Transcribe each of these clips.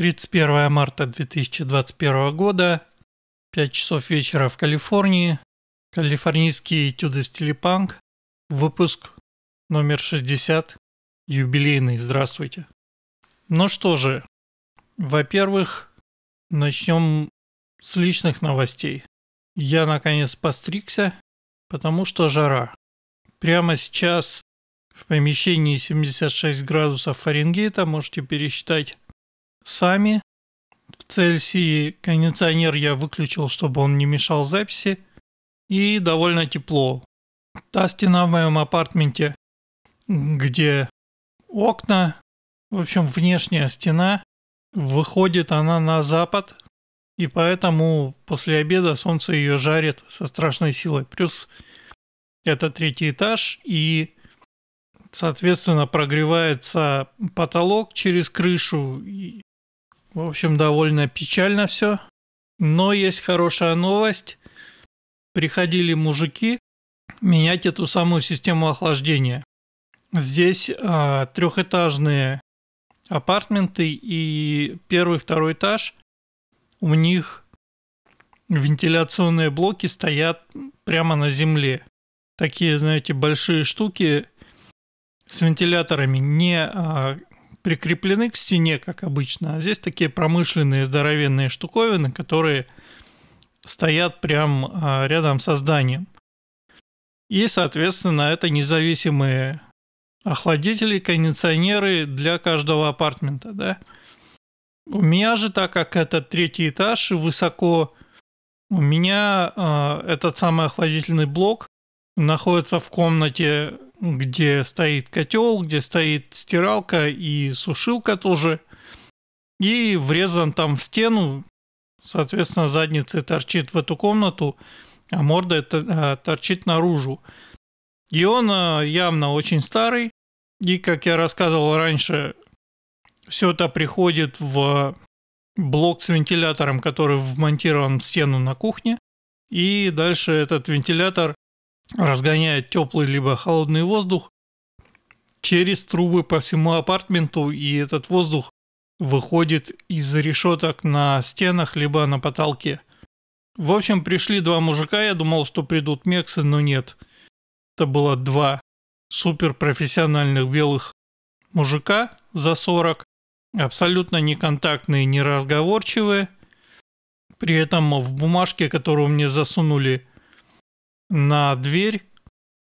31 марта 2021 года, 5 часов вечера в Калифорнии, калифорнийские этюды в выпуск номер 60, юбилейный, здравствуйте. Ну что же, во-первых, начнем с личных новостей. Я наконец постригся, потому что жара. Прямо сейчас в помещении 76 градусов Фаренгейта, можете пересчитать сами. В Цельсии кондиционер я выключил, чтобы он не мешал записи. И довольно тепло. Та стена в моем апартменте, где окна, в общем, внешняя стена, выходит она на запад, и поэтому после обеда солнце ее жарит со страшной силой. Плюс это третий этаж, и, соответственно, прогревается потолок через крышу, и в общем, довольно печально все. Но есть хорошая новость. Приходили мужики менять эту самую систему охлаждения. Здесь а, трехэтажные апартменты и первый второй этаж. У них вентиляционные блоки стоят прямо на земле. Такие, знаете, большие штуки с вентиляторами не а, прикреплены к стене, как обычно, а здесь такие промышленные здоровенные штуковины, которые стоят прям а, рядом со зданием. И, соответственно, это независимые охладители, кондиционеры для каждого апартмента, да. У меня же, так как это третий этаж и высоко, у меня э, этот самый охладительный блок находится в комнате где стоит котел, где стоит стиралка и сушилка тоже. И врезан там в стену, соответственно, задница торчит в эту комнату, а морда а, торчит наружу. И он а, явно очень старый. И, как я рассказывал раньше, все это приходит в блок с вентилятором, который вмонтирован в стену на кухне. И дальше этот вентилятор разгоняет теплый либо холодный воздух через трубы по всему апартменту, и этот воздух выходит из решеток на стенах либо на потолке. В общем, пришли два мужика, я думал, что придут мексы, но нет. Это было два суперпрофессиональных белых мужика за 40, абсолютно неконтактные, неразговорчивые. При этом в бумажке, которую мне засунули на дверь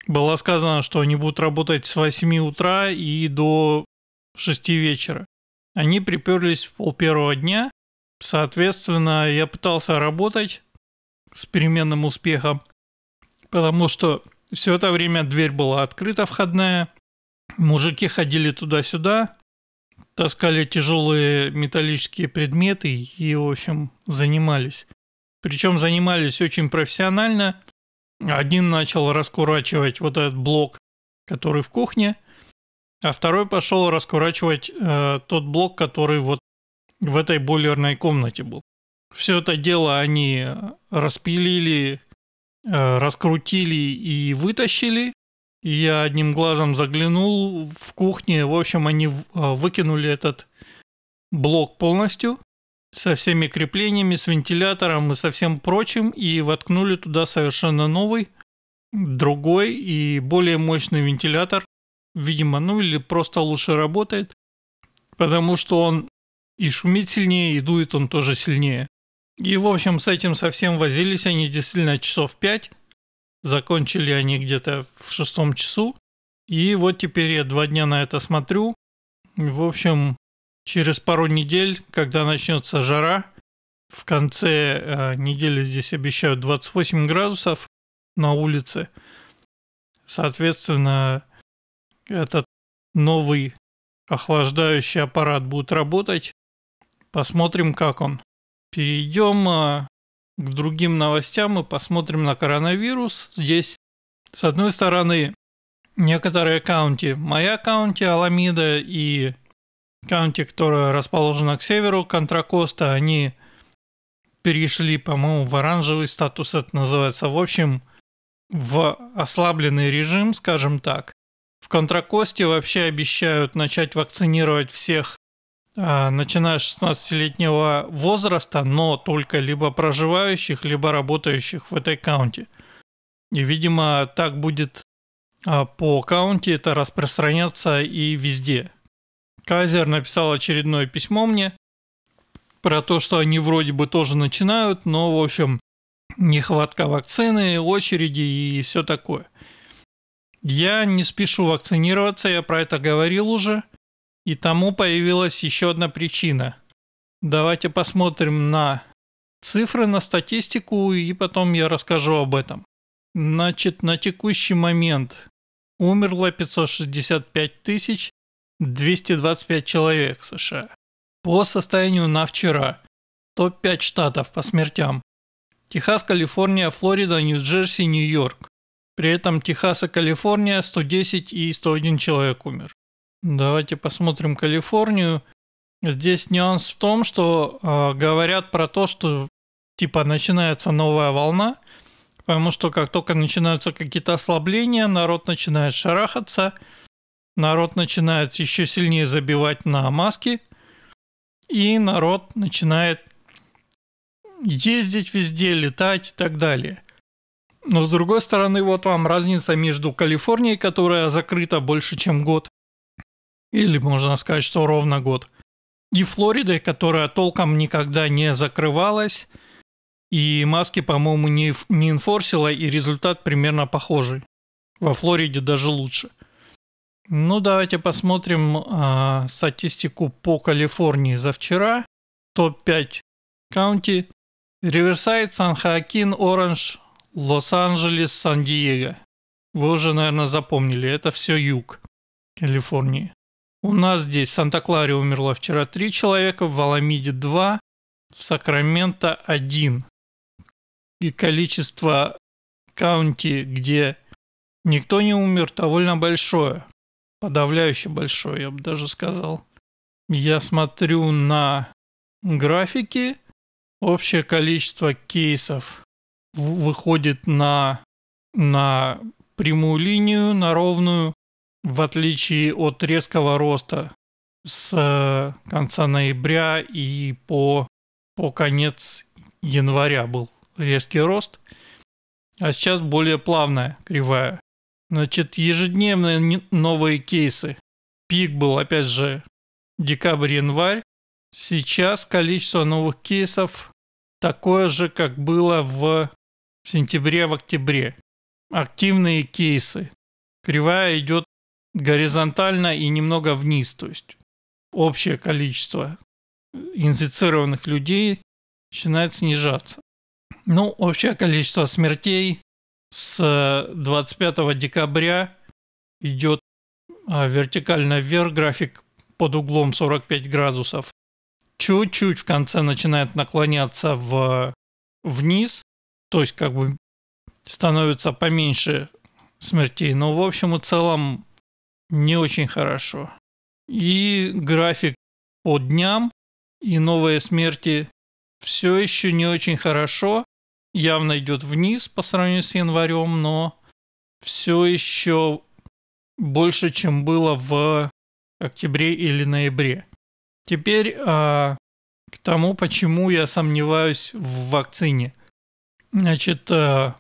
было сказано, что они будут работать с 8 утра и до 6 вечера. Они приперлись в пол первого дня. Соответственно, я пытался работать с переменным успехом, потому что все это время дверь была открыта входная. Мужики ходили туда-сюда, таскали тяжелые металлические предметы и, в общем, занимались. Причем занимались очень профессионально. Один начал раскурачивать вот этот блок, который в кухне, а второй пошел раскурачивать э, тот блок, который вот в этой бойлерной комнате был. Все это дело они распилили, э, раскрутили и вытащили. Я одним глазом заглянул в кухне. В общем, они э, выкинули этот блок полностью со всеми креплениями, с вентилятором и со всем прочим, и воткнули туда совершенно новый, другой и более мощный вентилятор, видимо, ну или просто лучше работает, потому что он и шумит сильнее, и дует он тоже сильнее. И, в общем, с этим совсем возились они действительно часов пять. Закончили они где-то в шестом часу. И вот теперь я два дня на это смотрю. В общем, Через пару недель, когда начнется жара, в конце э, недели здесь обещают 28 градусов на улице. Соответственно, этот новый охлаждающий аппарат будет работать. Посмотрим, как он. Перейдем э, к другим новостям и посмотрим на коронавирус. Здесь, с одной стороны, некоторые аккаунты, моя аккаунте Аламида и Каунти, которая расположена к северу Контракоста, они перешли, по-моему, в оранжевый статус, это называется. В общем, в ослабленный режим, скажем так. В Контракосте вообще обещают начать вакцинировать всех а, начиная с 16-летнего возраста, но только либо проживающих, либо работающих в этой каунте. И, видимо, так будет а, по каунте это распространяться и везде. Казер написал очередное письмо мне про то, что они вроде бы тоже начинают, но, в общем, нехватка вакцины, очереди и все такое. Я не спешу вакцинироваться, я про это говорил уже – и тому появилась еще одна причина. Давайте посмотрим на цифры, на статистику, и потом я расскажу об этом. Значит, на текущий момент умерло 565 тысяч 225 человек США. По состоянию на вчера топ-5 штатов по смертям. Техас, Калифорния, Флорида, Нью-Джерси, Нью-Йорк. При этом Техас и Калифорния 110 и 101 человек умер. Давайте посмотрим Калифорнию. Здесь нюанс в том, что э, говорят про то, что типа начинается новая волна, потому что как только начинаются какие-то ослабления, народ начинает шарахаться, народ начинает еще сильнее забивать на маски, и народ начинает ездить везде, летать и так далее. Но с другой стороны, вот вам разница между Калифорнией, которая закрыта больше, чем год, или можно сказать, что ровно год. И Флоридой, которая толком никогда не закрывалась, и маски, по-моему, не, не инфорсила, и результат примерно похожий. Во Флориде даже лучше. Ну, давайте посмотрим а, статистику по Калифорнии за вчера. Топ-5 каунти. Риверсайд, Сан-Хоакин, Оранж, Лос-Анджелес, Сан-Диего. Вы уже, наверное, запомнили, это все юг Калифорнии. У нас здесь в Санта-Кларе умерло вчера три человека, в Аламиде два, в Сакраменто один. И количество каунти, где никто не умер, довольно большое. Подавляюще большое, я бы даже сказал. Я смотрю на графики. Общее количество кейсов выходит на, на прямую линию, на ровную в отличие от резкого роста с э, конца ноября и по, по конец января был резкий рост, а сейчас более плавная кривая. Значит, ежедневные новые кейсы. Пик был, опять же, декабрь-январь. Сейчас количество новых кейсов такое же, как было в сентябре-в октябре. Активные кейсы. Кривая идет горизонтально и немного вниз. То есть общее количество инфицированных людей начинает снижаться. Ну, общее количество смертей с 25 декабря идет а, вертикально вверх, график под углом 45 градусов. Чуть-чуть в конце начинает наклоняться в, вниз, то есть как бы становится поменьше смертей. Но в общем и целом не очень хорошо. И график по дням и новые смерти все еще не очень хорошо. Явно идет вниз по сравнению с январем, но все еще больше, чем было в октябре или ноябре. Теперь а, к тому, почему я сомневаюсь в вакцине. Значит, а,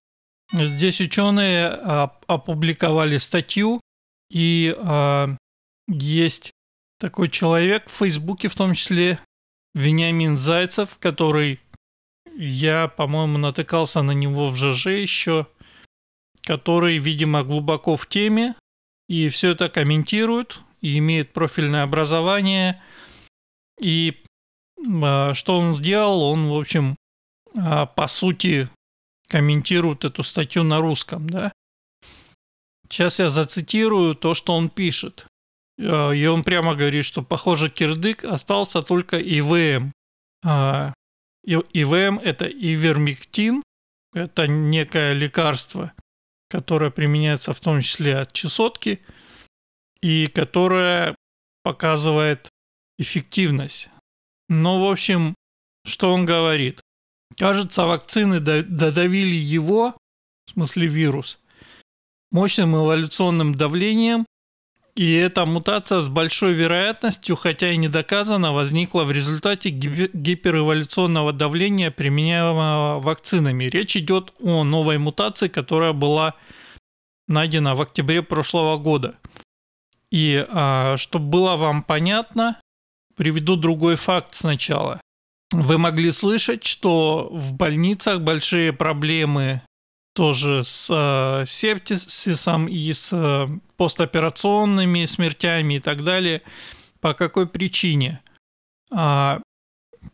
здесь ученые а, опубликовали статью и э, есть такой человек в Фейсбуке, в том числе Вениамин Зайцев, который я, по-моему, натыкался на него в ЖЖ еще, который, видимо, глубоко в теме и все это комментирует, и имеет профильное образование. И э, что он сделал? Он, в общем, э, по сути, комментирует эту статью на русском, да. Сейчас я зацитирую то, что он пишет. Э, и он прямо говорит, что, похоже, кирдык остался только ИВМ. ИВМ – это ивермектин, это некое лекарство, которое применяется в том числе от чесотки и которое показывает эффективность. Но, в общем, что он говорит? Кажется, вакцины додавили его, в смысле вирус, мощным эволюционным давлением И эта мутация с большой вероятностью, хотя и не доказана, возникла в результате гиперэволюционного давления, применяемого вакцинами. Речь идет о новой мутации, которая была найдена в октябре прошлого года. И а, чтобы было вам понятно, приведу другой факт сначала. Вы могли слышать, что в больницах большие проблемы тоже с э, септисисом и с э, постоперационными смертями и так далее. По какой причине? А,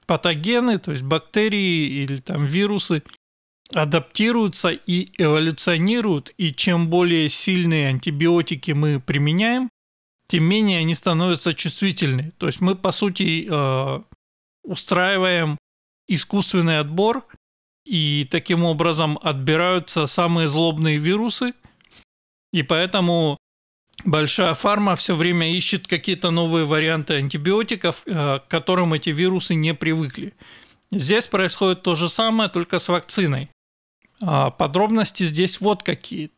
патогены, то есть бактерии или там вирусы, адаптируются и эволюционируют, и чем более сильные антибиотики мы применяем, тем менее они становятся чувствительны. То есть мы, по сути, э, устраиваем искусственный отбор и таким образом отбираются самые злобные вирусы, и поэтому большая фарма все время ищет какие-то новые варианты антибиотиков, э, к которым эти вирусы не привыкли. Здесь происходит то же самое, только с вакциной. А подробности здесь вот какие.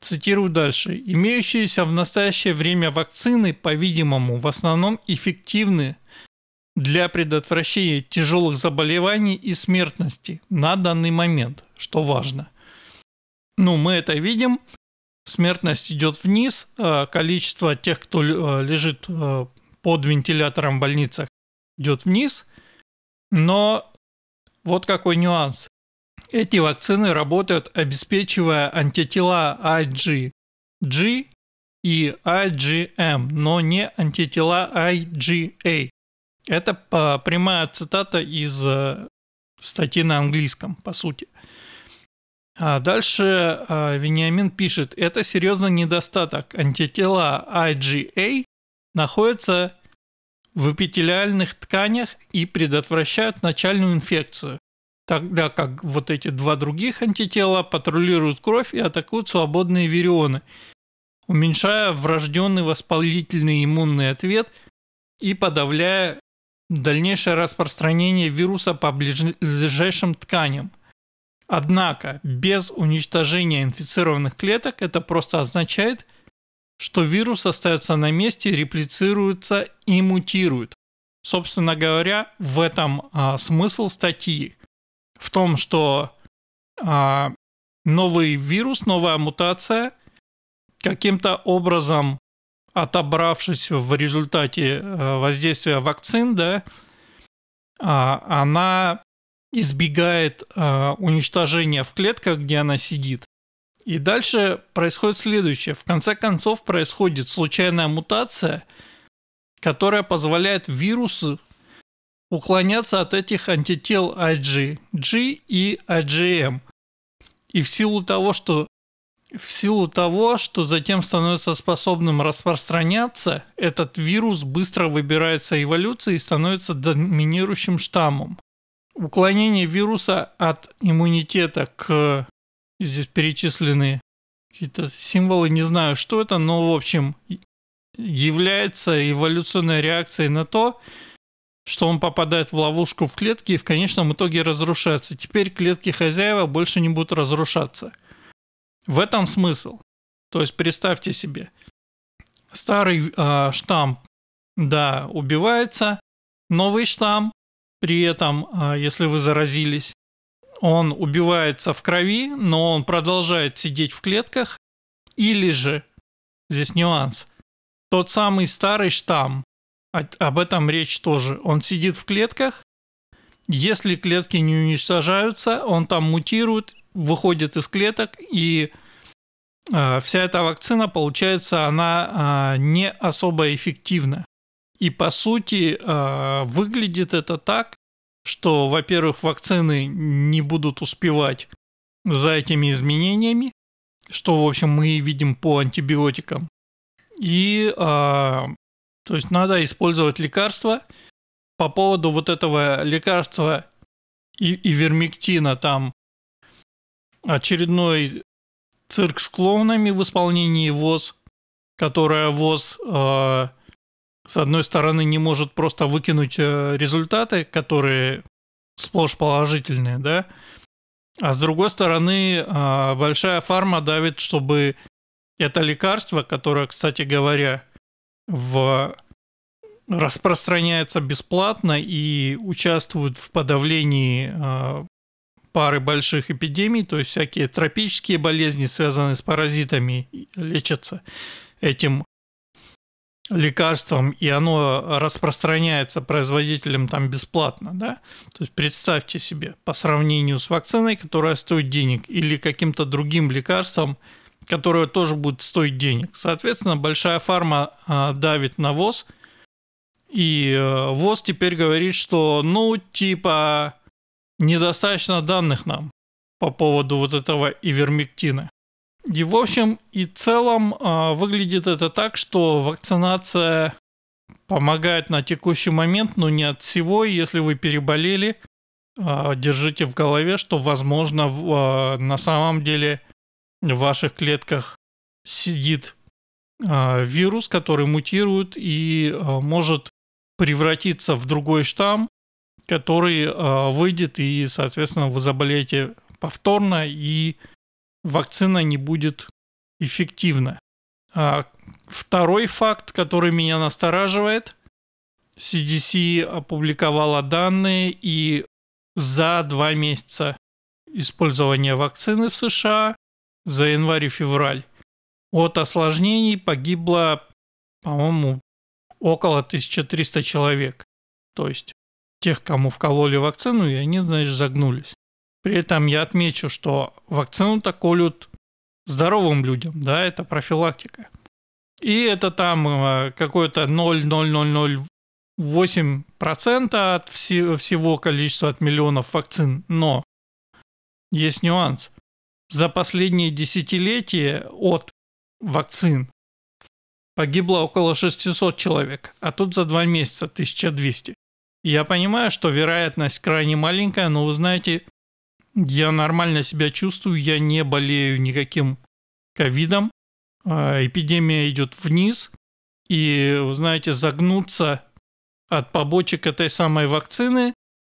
Цитирую дальше. Имеющиеся в настоящее время вакцины, по-видимому, в основном эффективны для предотвращения тяжелых заболеваний и смертности на данный момент, что важно. Ну, мы это видим, смертность идет вниз, а количество тех, кто э, лежит э, под вентилятором в больницах, идет вниз, но вот какой нюанс. Эти вакцины работают, обеспечивая антитела IgG и IgM, но не антитела IgA. Это прямая цитата из э, статьи на английском, по сути. А дальше а, Вениамин пишет, это серьезный недостаток. Антитела IgA находятся в эпителиальных тканях и предотвращают начальную инфекцию, тогда как вот эти два других антитела патрулируют кровь и атакуют свободные вирионы, уменьшая врожденный воспалительный иммунный ответ и подавляя дальнейшее распространение вируса по ближайшим тканям. Однако без уничтожения инфицированных клеток это просто означает, что вирус остается на месте, реплицируется и мутирует. Собственно говоря, в этом а, смысл статьи. В том, что а, новый вирус, новая мутация каким-то образом отобравшись в результате э, воздействия вакцин, да, а, она избегает э, уничтожения в клетках, где она сидит. И дальше происходит следующее. В конце концов происходит случайная мутация, которая позволяет вирусу уклоняться от этих антител IgG и IgM. И в силу того, что в силу того, что затем становится способным распространяться, этот вирус быстро выбирается эволюцией и становится доминирующим штаммом. Уклонение вируса от иммунитета к... Здесь перечислены какие-то символы, не знаю, что это, но, в общем, является эволюционной реакцией на то, что он попадает в ловушку в клетки и в конечном итоге разрушается. Теперь клетки хозяева больше не будут разрушаться – в этом смысл. То есть представьте себе, старый э, штамм, да, убивается, новый штамм, при этом, э, если вы заразились, он убивается в крови, но он продолжает сидеть в клетках, или же, здесь нюанс, тот самый старый штамм, об этом речь тоже, он сидит в клетках, если клетки не уничтожаются, он там мутирует, выходит из клеток, и э, вся эта вакцина, получается, она э, не особо эффективна. И по сути э, выглядит это так, что, во-первых, вакцины не будут успевать за этими изменениями, что, в общем, мы видим по антибиотикам. И, то есть, надо использовать лекарства – по поводу вот этого лекарства и, и вермектина, там очередной цирк с клоунами в исполнении ВОЗ, которая ВОЗ э, с одной стороны не может просто выкинуть э, результаты, которые сплошь положительные, да, а с другой стороны э, большая фарма давит, чтобы Это лекарство, которое, кстати говоря, в распространяется бесплатно и участвует в подавлении э, пары больших эпидемий, то есть всякие тропические болезни, связанные с паразитами, лечатся этим лекарством, и оно распространяется производителем там бесплатно, да? То есть представьте себе, по сравнению с вакциной, которая стоит денег, или каким-то другим лекарством, которое тоже будет стоить денег. Соответственно, большая фарма а, давит на ВОЗ, и а, ВОЗ теперь говорит, что, ну, типа, недостаточно данных нам по поводу вот этого ивермектина. И в общем и целом э, выглядит это так, что вакцинация помогает на текущий момент, но не от всего. Если вы переболели, э, держите в голове, что возможно э, на самом деле в ваших клетках сидит вирус, который мутирует и может превратиться в другой штамм, который э, выйдет и, соответственно, вы заболеете повторно и вакцина не будет эффективна. А второй факт, который меня настораживает, CDC опубликовала данные, и за два месяца использования вакцины в США, за январь и февраль, от осложнений погибло, по-моему, около 1300 человек. То есть тех, кому вкололи вакцину, и они, значит, загнулись. При этом я отмечу, что вакцину-то колют здоровым людям, да, это профилактика. И это там э, какое-то 0,0008% от всего количества от миллионов вакцин. Но есть нюанс. За последние десятилетия от вакцин погибло около 600 человек, а тут за два месяца 1200. Я понимаю, что вероятность крайне маленькая, но вы знаете, я нормально себя чувствую, я не болею никаким ковидом. А, эпидемия идет вниз. И, вы знаете, загнуться от побочек этой самой вакцины,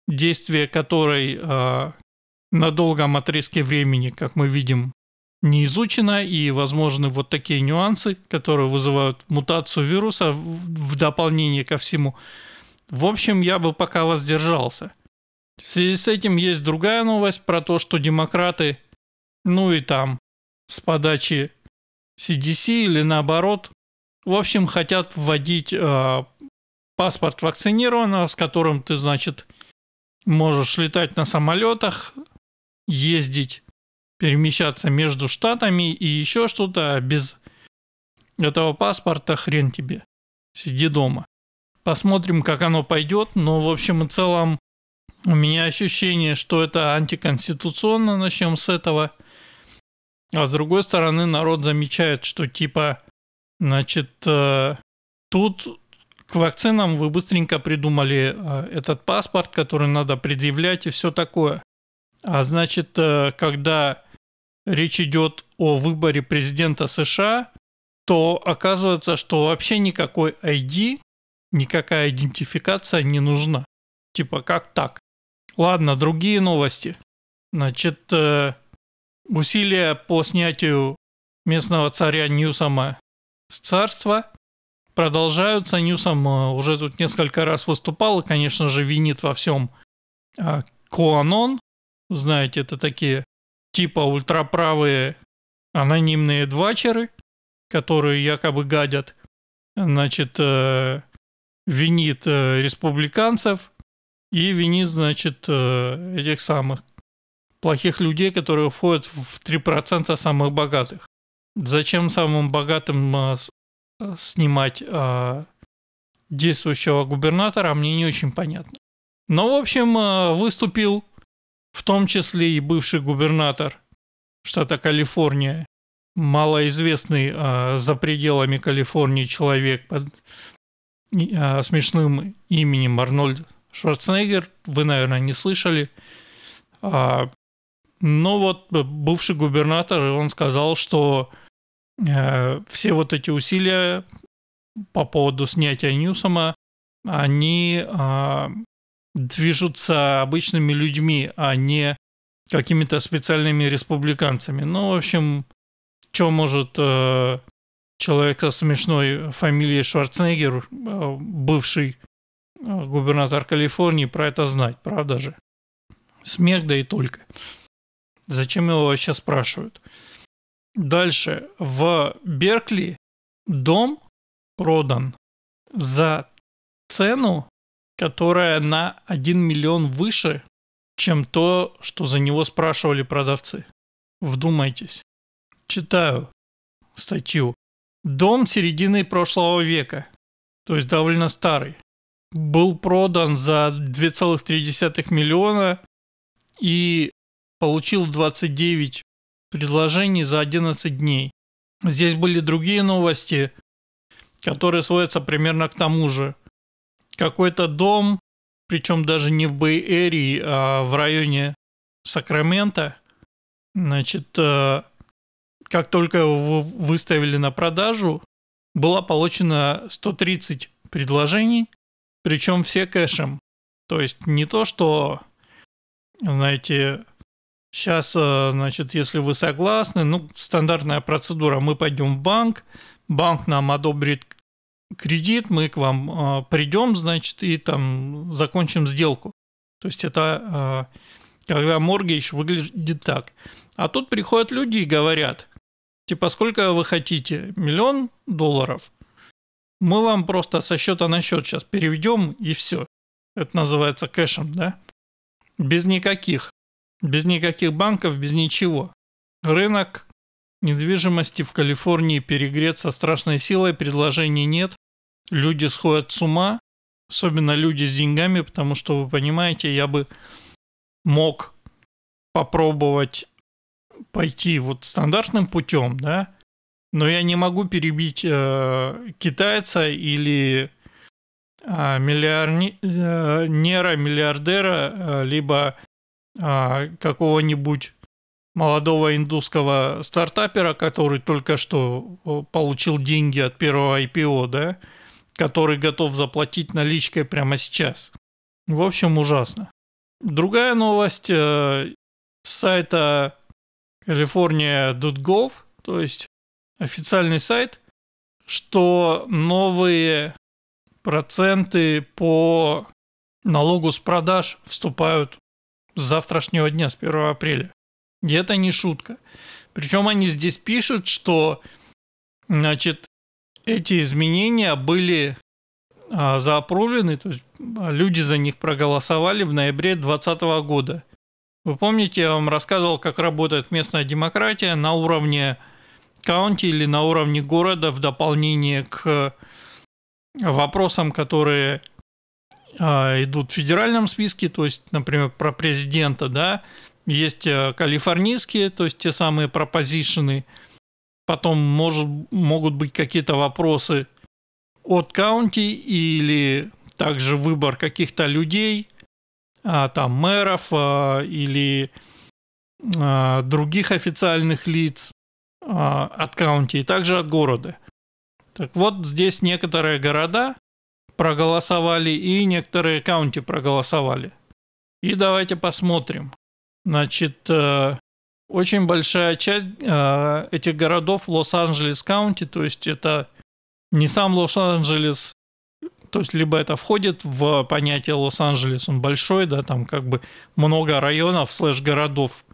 действие которой э, на долгом отрезке времени, как мы видим, не изучено, и возможны вот такие нюансы, которые вызывают мутацию вируса в, в дополнение ко всему. В общем, я бы пока воздержался. В связи с этим есть другая новость про то, что демократы, ну и там, с подачи CDC или наоборот, в общем, хотят вводить э, паспорт вакцинированного, с которым ты, значит, можешь летать на самолетах, ездить, перемещаться между штатами и еще что-то, а без этого паспорта хрен тебе. Сиди дома. Посмотрим, как оно пойдет, но в общем и целом у меня ощущение, что это антиконституционно, начнем с этого. А с другой стороны, народ замечает, что типа, значит, э, тут к вакцинам вы быстренько придумали э, этот паспорт, который надо предъявлять и все такое. А значит, э, когда речь идет о выборе президента США, то оказывается, что вообще никакой ID, никакая идентификация не нужна. Типа, как так? Ладно, другие новости. Значит, э, усилия по снятию местного царя Ньюсома с царства продолжаются. Ньюсом э, уже тут несколько раз выступал и, конечно же, винит во всем э, Куанон. Знаете, это такие типа ультраправые анонимные двачеры, которые якобы гадят. Значит, э, винит э, республиканцев и винит, значит, э, этих самых плохих людей, которые входят в 3% самых богатых. Зачем самым богатым э, снимать действующего губернатора, мне не очень понятно. Но, в общем, выступил в том числе и бывший губернатор штата Калифорния, малоизвестный за пределами Калифорнии человек под смешным именем Арнольд Шварценеггер, вы, наверное, не слышали. А, но вот бывший губернатор, он сказал, что э, все вот эти усилия по поводу снятия Ньюсома, они э, движутся обычными людьми, а не какими-то специальными республиканцами. Ну, в общем, что может э, человек со смешной фамилией Шварценеггер, э, бывший э, губернатор Калифорнии, про это знать, правда же? Смех да и только. Зачем его вообще спрашивают? Дальше. В Беркли дом продан за цену, которая на 1 миллион выше, чем то, что за него спрашивали продавцы. Вдумайтесь. Читаю статью. Дом середины прошлого века, то есть довольно старый, был продан за 2,3 миллиона и получил 29 предложений за 11 дней. Здесь были другие новости, которые сводятся примерно к тому же. Какой-то дом, причем даже не в Бэй-Эрии, а в районе Сакрамента, значит, э, как только его выставили на продажу, было получено 130 предложений, причем все кэшем. То есть не то, что, знаете, сейчас, э, значит, если вы согласны, ну, стандартная процедура, мы пойдем в банк, банк нам одобрит кредит, мы к вам э, придем, значит, и там закончим сделку. То есть это э, когда моргейдж выглядит так. А тут приходят люди и говорят, Типа, сколько вы хотите? Миллион долларов? Мы вам просто со счета на счет сейчас переведем и все. Это называется кэшем, да? Без никаких. Без никаких банков, без ничего. Рынок недвижимости в Калифорнии перегрет со страшной силой, предложений нет. Люди сходят с ума, особенно люди с деньгами, потому что, вы понимаете, я бы мог попробовать пойти вот стандартным путем, да, но я не могу перебить э, китайца или э, миллионера, миллиардера, э, либо э, какого-нибудь молодого индусского стартапера, который только что э, получил деньги от первого IPO, да, который готов заплатить наличкой прямо сейчас. В общем, ужасно. Другая новость э, с сайта California.gov, то есть официальный сайт, что новые проценты по налогу с продаж вступают с завтрашнего дня, с 1 апреля. И это не шутка. Причем они здесь пишут, что значит, эти изменения были а, заапрувлены, то есть люди за них проголосовали в ноябре 2020 года. Вы помните, я вам рассказывал, как работает местная демократия на уровне каунти или на уровне города в дополнение к вопросам, которые э, идут в федеральном списке, то есть, например, про президента, да, есть э, калифорнийские, то есть те самые пропозишены, потом может, могут быть какие-то вопросы от каунти или также выбор каких-то людей – а, там мэров а, или а, других официальных лиц от каунти и также от города. Так вот, здесь некоторые города проголосовали и некоторые каунти проголосовали. И давайте посмотрим. Значит, э, очень большая часть э, этих городов Лос-Анджелес каунти, то есть это не сам Лос-Анджелес то есть либо это входит в понятие Лос-Анджелес, он большой, да, там как бы много районов слэш-городов,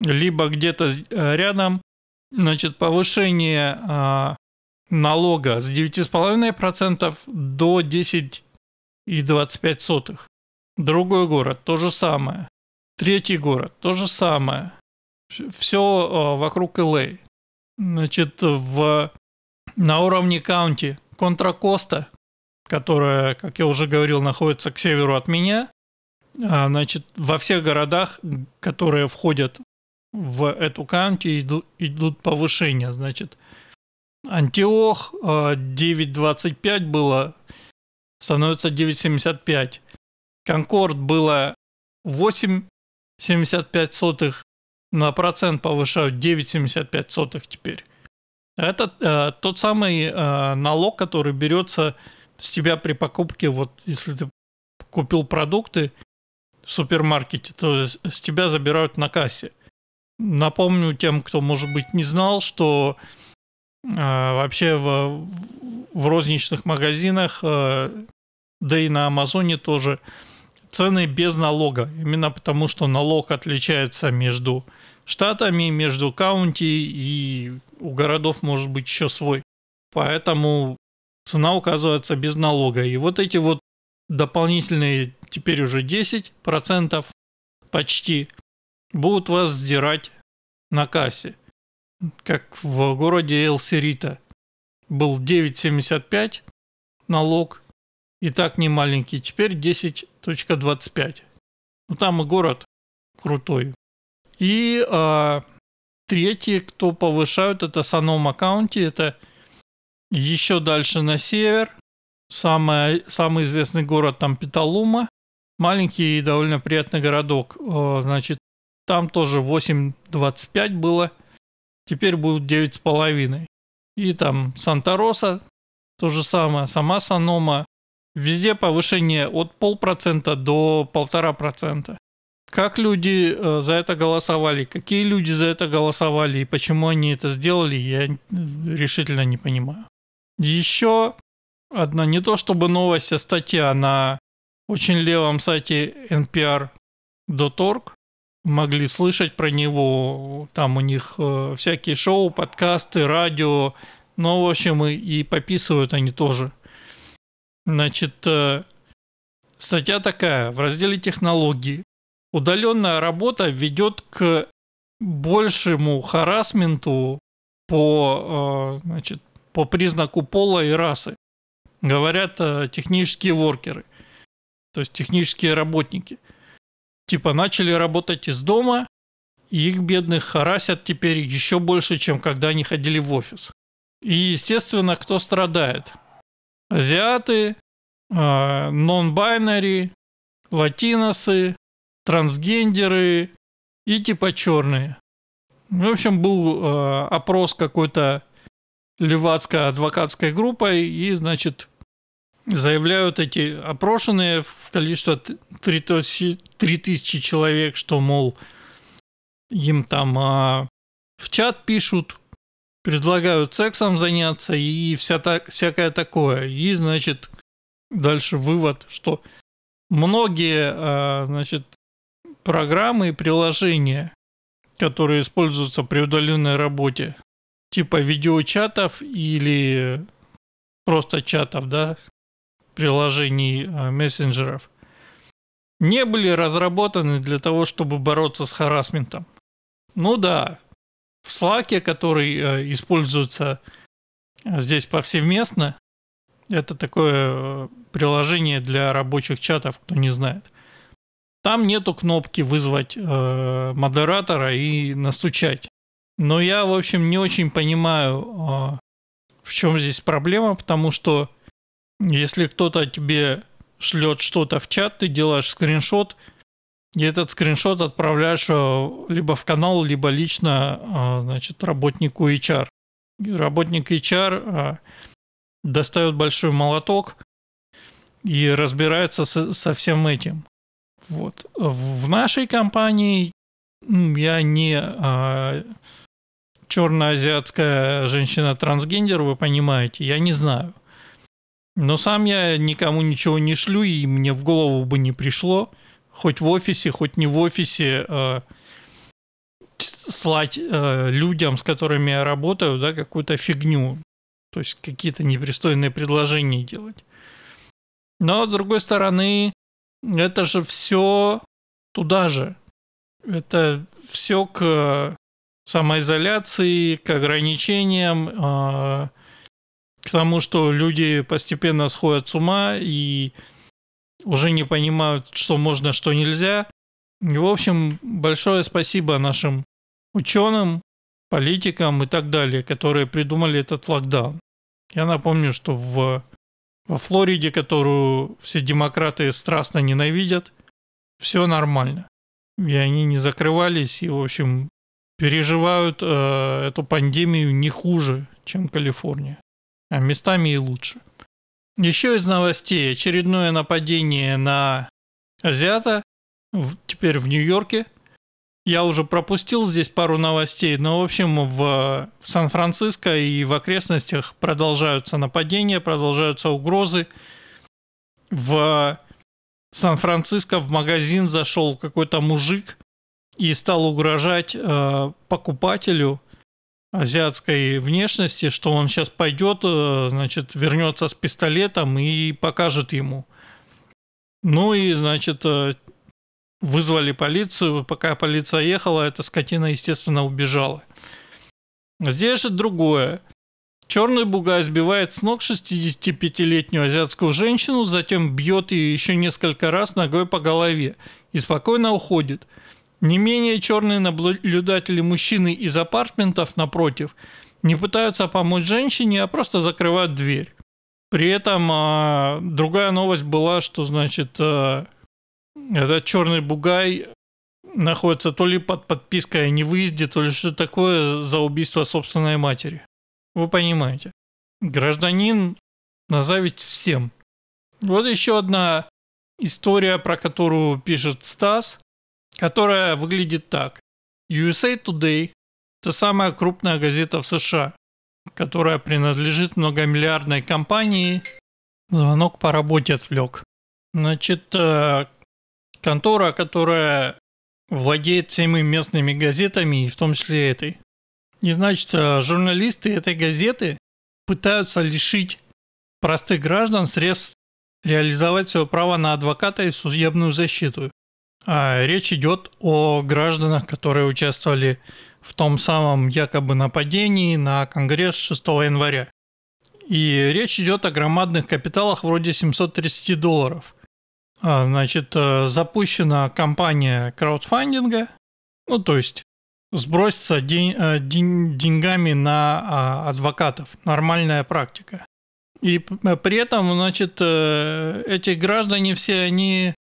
либо где-то э, рядом, значит, повышение а, налога с 9,5% до 10,25 сотых. Другой город то же самое. Третий город то же самое. Все а, вокруг LA. Значит, в, на уровне каунти Контракоста которая, как я уже говорил, находится к северу от меня. А, значит, во всех городах, которые входят в эту каунти, идут, повышения. Значит, Антиох 9.25 а, было, становится 9.75. Конкорд было 8,75 сотых, на процент повышают 9,75 сотых теперь. Это э, тот самый э, налог, который берется с тебя при покупке, вот если ты купил продукты в супермаркете, то с тебя забирают на кассе. Напомню тем, кто, может быть, не знал, что э, вообще в, в розничных магазинах, э, да и на Амазоне тоже, цены без налога. Именно потому, что налог отличается между штатами, между каунти, и у городов может быть еще свой. Поэтому цена указывается без налога. И вот эти вот дополнительные теперь уже 10% почти будут вас сдирать на кассе. Как в городе Элсерита был 9,75 налог, и так не маленький, теперь 10.25. Ну там и город крутой. И а, третий, кто повышают, это Санома Каунти, это еще дальше на север, самый, самый известный город там Петалума, маленький и довольно приятный городок. Значит, там тоже 8.25 было, теперь будет 9,5. И там Санта-Роса, то же самое, сама Санома. Везде повышение от полпроцента до полтора процента. Как люди э, за это голосовали, какие люди за это голосовали и почему они это сделали, я решительно не понимаю. Еще одна, не то чтобы новость, а статья на очень левом сайте npr.org. Могли слышать про него, там у них э, всякие шоу, подкасты, радио, ну, в общем, и, и пописывают они тоже. Значит, э, статья такая, в разделе технологии. Удаленная работа ведет к большему харасменту по, э, значит, по признаку пола и расы. Говорят э, технические воркеры, то есть технические работники. Типа начали работать из дома, и их бедных харасят теперь еще больше, чем когда они ходили в офис. И, естественно, кто страдает? Азиаты, э, нон-байнари, латиносы, трансгендеры и типа черные. В общем, был э, опрос какой-то левацкой адвокатской группой, и, значит, заявляют эти опрошенные в количестве 3000, 3000 человек, что, мол, им там а, в чат пишут, предлагают сексом заняться и вся так, всякое такое. И, значит, дальше вывод, что многие, а, значит, программы и приложения, которые используются при удаленной работе, типа видеочатов или просто чатов, да, приложений а, мессенджеров, не были разработаны для того, чтобы бороться с харасментом. Ну да, в Slack, который э, используется э, здесь повсеместно, это такое э, приложение для рабочих чатов, кто не знает. Там нету кнопки вызвать э, модератора и настучать. Но я, в общем, не очень понимаю, э, в чем здесь проблема, потому что если кто-то тебе шлет что-то в чат, ты делаешь скриншот, и этот скриншот отправляешь э, либо в канал, либо лично э, значит, работнику HR. Работник HR достает большой молоток и разбирается со, всем этим. Вот. В нашей компании я не а, черноазиатская женщина-трансгендер, вы понимаете, я не знаю. Но сам я никому ничего не шлю, и мне в голову бы не пришло – хоть в офисе, хоть не в офисе, э, слать э, людям, с которыми я работаю, да, какую-то фигню. То есть какие-то непристойные предложения делать. Но, с другой стороны, это же все туда же. Это все к самоизоляции, к ограничениям, э, к тому, что люди постепенно сходят с ума и уже не понимают, что можно, что нельзя. И, в общем, большое спасибо нашим ученым, политикам и так далее, которые придумали этот локдаун. Я напомню, что в, во Флориде, которую все демократы страстно ненавидят, все нормально. И они не закрывались и, в общем, переживают э, эту пандемию не хуже, чем Калифорния, а местами и лучше. Еще из новостей очередное нападение на азиата, в, теперь в Нью-Йорке. Я уже пропустил здесь пару новостей, но, в общем, в, в Сан-Франциско и в окрестностях продолжаются нападения, продолжаются угрозы. В Сан-Франциско в магазин зашел какой-то мужик и стал угрожать э, покупателю азиатской внешности, что он сейчас пойдет, э, значит, вернется с пистолетом и покажет ему. Ну и, значит, э, Вызвали полицию, пока полиция ехала, эта скотина, естественно, убежала. Здесь же другое. Черный бугай сбивает с ног 65-летнюю азиатскую женщину, затем бьет ее еще несколько раз ногой по голове и спокойно уходит. Не менее черные наблюдатели мужчины из апартментов напротив не пытаются помочь женщине, а просто закрывают дверь. При этом а, другая новость была, что значит а, этот черный бугай находится то ли под подпиской о невыезде, то ли что такое за убийство собственной матери. Вы понимаете. Гражданин назовить всем. Вот еще одна история, про которую пишет Стас, которая выглядит так. USA Today – это самая крупная газета в США, которая принадлежит многомиллиардной компании. Звонок по работе отвлек. Значит, э, контора, которая владеет всеми местными газетами, в том числе этой. И значит, э, журналисты этой газеты пытаются лишить простых граждан средств реализовать свое право на адвоката и судебную защиту. А речь идет о гражданах, которые участвовали в том самом якобы нападении на Конгресс 6 января. И речь идет о громадных капиталах вроде 730 долларов. А, значит, э, запущена кампания краудфандинга, ну, то есть сброситься день, э, день, деньгами на а, адвокатов. Нормальная практика. И э, при этом, значит, эти граждане все, они,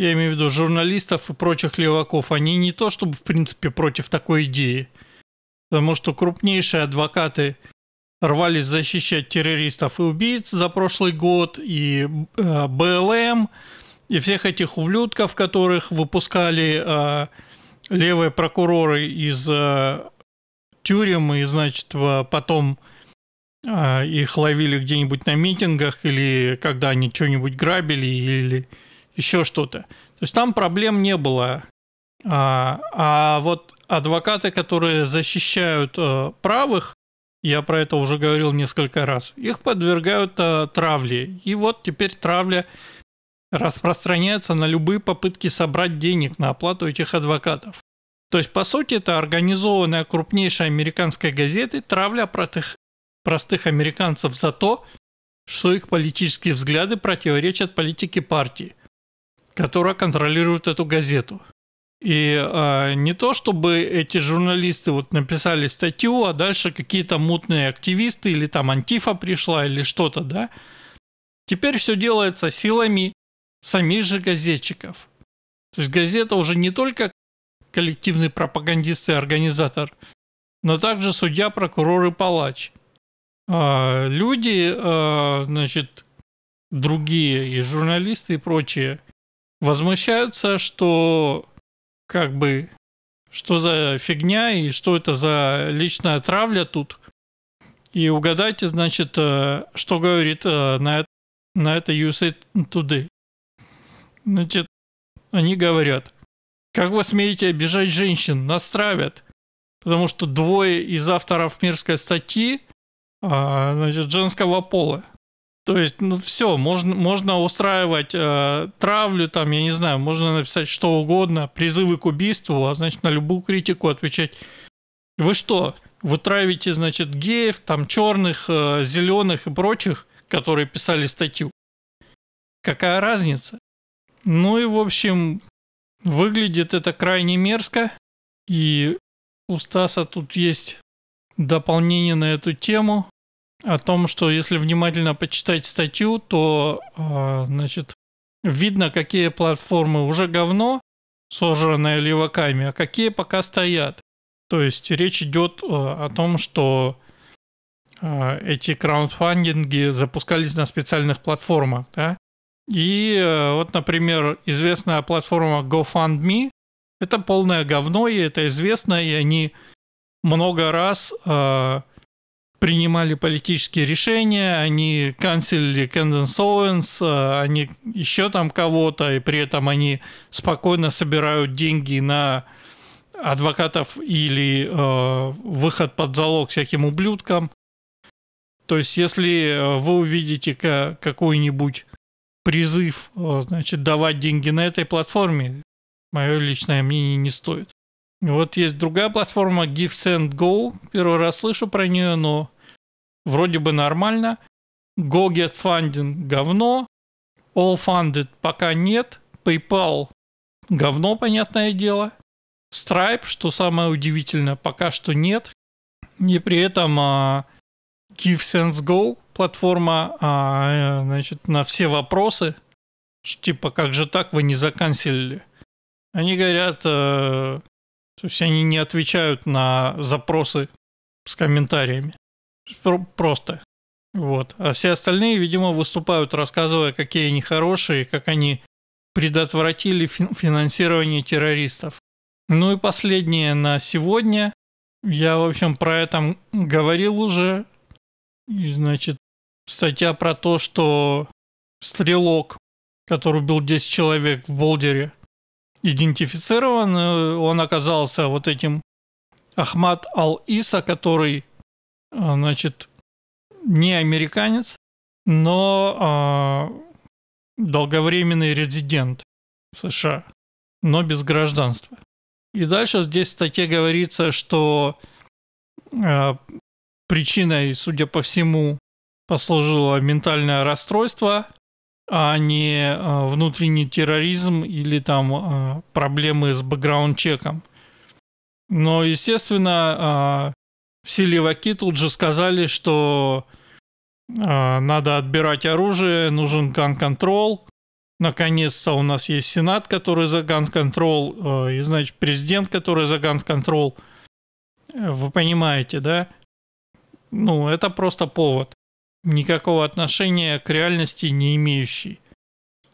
я имею в виду журналистов и прочих леваков, они не то чтобы, в принципе, против такой идеи. Потому что крупнейшие адвокаты рвались защищать террористов и убийц за прошлый год, и БЛМ, и всех этих ублюдков, которых выпускали э, левые прокуроры из э, тюрем, и, значит, потом э, их ловили где-нибудь на митингах, или когда они что-нибудь грабили, или еще что-то. То есть там проблем не было. А, а вот адвокаты, которые защищают э, правых, я про это уже говорил несколько раз, их подвергают э, травле. И вот теперь травля распространяется на любые попытки собрать денег на оплату этих адвокатов. То есть, по сути, это организованная крупнейшая американская газета травля простых, простых американцев за то, что их политические взгляды противоречат политике партии, которая контролирует эту газету. И э, не то, чтобы эти журналисты вот написали статью, а дальше какие-то мутные активисты или там антифа пришла или что-то, да. Теперь все делается силами самих же газетчиков. То есть газета уже не только коллективный пропагандист и организатор, но также судья, прокурор и палач. А, люди, а, значит, другие и журналисты и прочие возмущаются, что как бы что за фигня и что это за личная травля тут. И угадайте, значит, э, что говорит э, на, на это USA Today. Значит, они говорят, как вы смеете обижать женщин, нас травят. Потому что двое из авторов мирской статьи, а, значит, женского пола. То есть, ну все, можно, можно устраивать э, травлю, там, я не знаю, можно написать что угодно, призывы к убийству, а значит, на любую критику отвечать. Вы что, вы травите, значит, геев, там, черных, э, зеленых и прочих, которые писали статью? Какая разница? Ну и, в общем, выглядит это крайне мерзко. И у Стаса тут есть дополнение на эту тему о том, что если внимательно почитать статью, то, э, значит, видно, какие платформы уже говно, сожранное леваками, а какие пока стоят. То есть речь идет э, о том, что э, эти краундфандинги запускались на специальных платформах, да, и э, вот, например, известная платформа GoFundMe, Это полное говно, и это известно, и они много раз э, принимали политические решения, они канцелили Кэнденс Оуэнс, э, они еще там кого-то, и при этом они спокойно собирают деньги на адвокатов или э, выход под залог всяким ублюдкам. То есть, если э, вы увидите какой-нибудь призыв, значит, давать деньги на этой платформе, мое личное мнение не стоит. Вот есть другая платформа Give Send Go. Первый раз слышу про нее, но вроде бы нормально. Go Get Funding говно. All Funded пока нет. PayPal говно, понятное дело. Stripe, что самое удивительное, пока что нет. И при этом а, GiveSense платформа, а, значит, на все вопросы, типа, как же так, вы не заканчивали? Они говорят, э, то есть они не отвечают на запросы с комментариями. Просто. Вот. А все остальные, видимо, выступают, рассказывая, какие они хорошие, как они предотвратили финансирование террористов. Ну и последнее на сегодня. Я, в общем, про это говорил уже. И, значит, статья про то, что стрелок, который убил 10 человек в Болдере, идентифицирован. Э, он оказался вот этим Ахмад Ал-Иса, который, э, значит, не американец, но э, долговременный резидент США, но без гражданства. И дальше здесь в статье говорится, что э, причиной, судя по всему, послужило ментальное расстройство, а не э, внутренний терроризм или там э, проблемы с бэкграунд-чеком. Но, естественно, э, все леваки тут же сказали, что надо отбирать оружие, нужен ган-контрол. Наконец-то у нас есть Сенат, который за ган-контрол, и, значит, президент, который за ган-контрол. Вы понимаете, да? Ну, это просто повод никакого отношения к реальности не имеющий.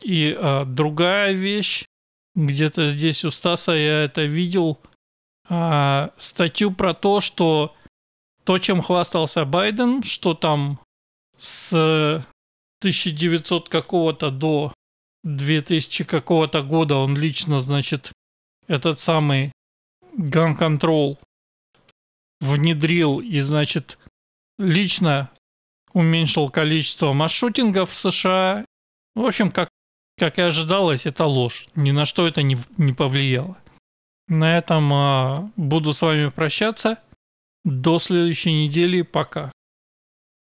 И а, другая вещь, где-то здесь у Стаса я это видел, а, статью про то, что то, чем хвастался Байден, что там с 1900 какого-то до 2000 какого-то года он лично, значит, этот самый gun control внедрил и, значит, лично уменьшил количество масс-шутингов в США. В общем, как, как и ожидалось, это ложь. Ни на что это не, не повлияло. На этом а, буду с вами прощаться. До следующей недели. Пока.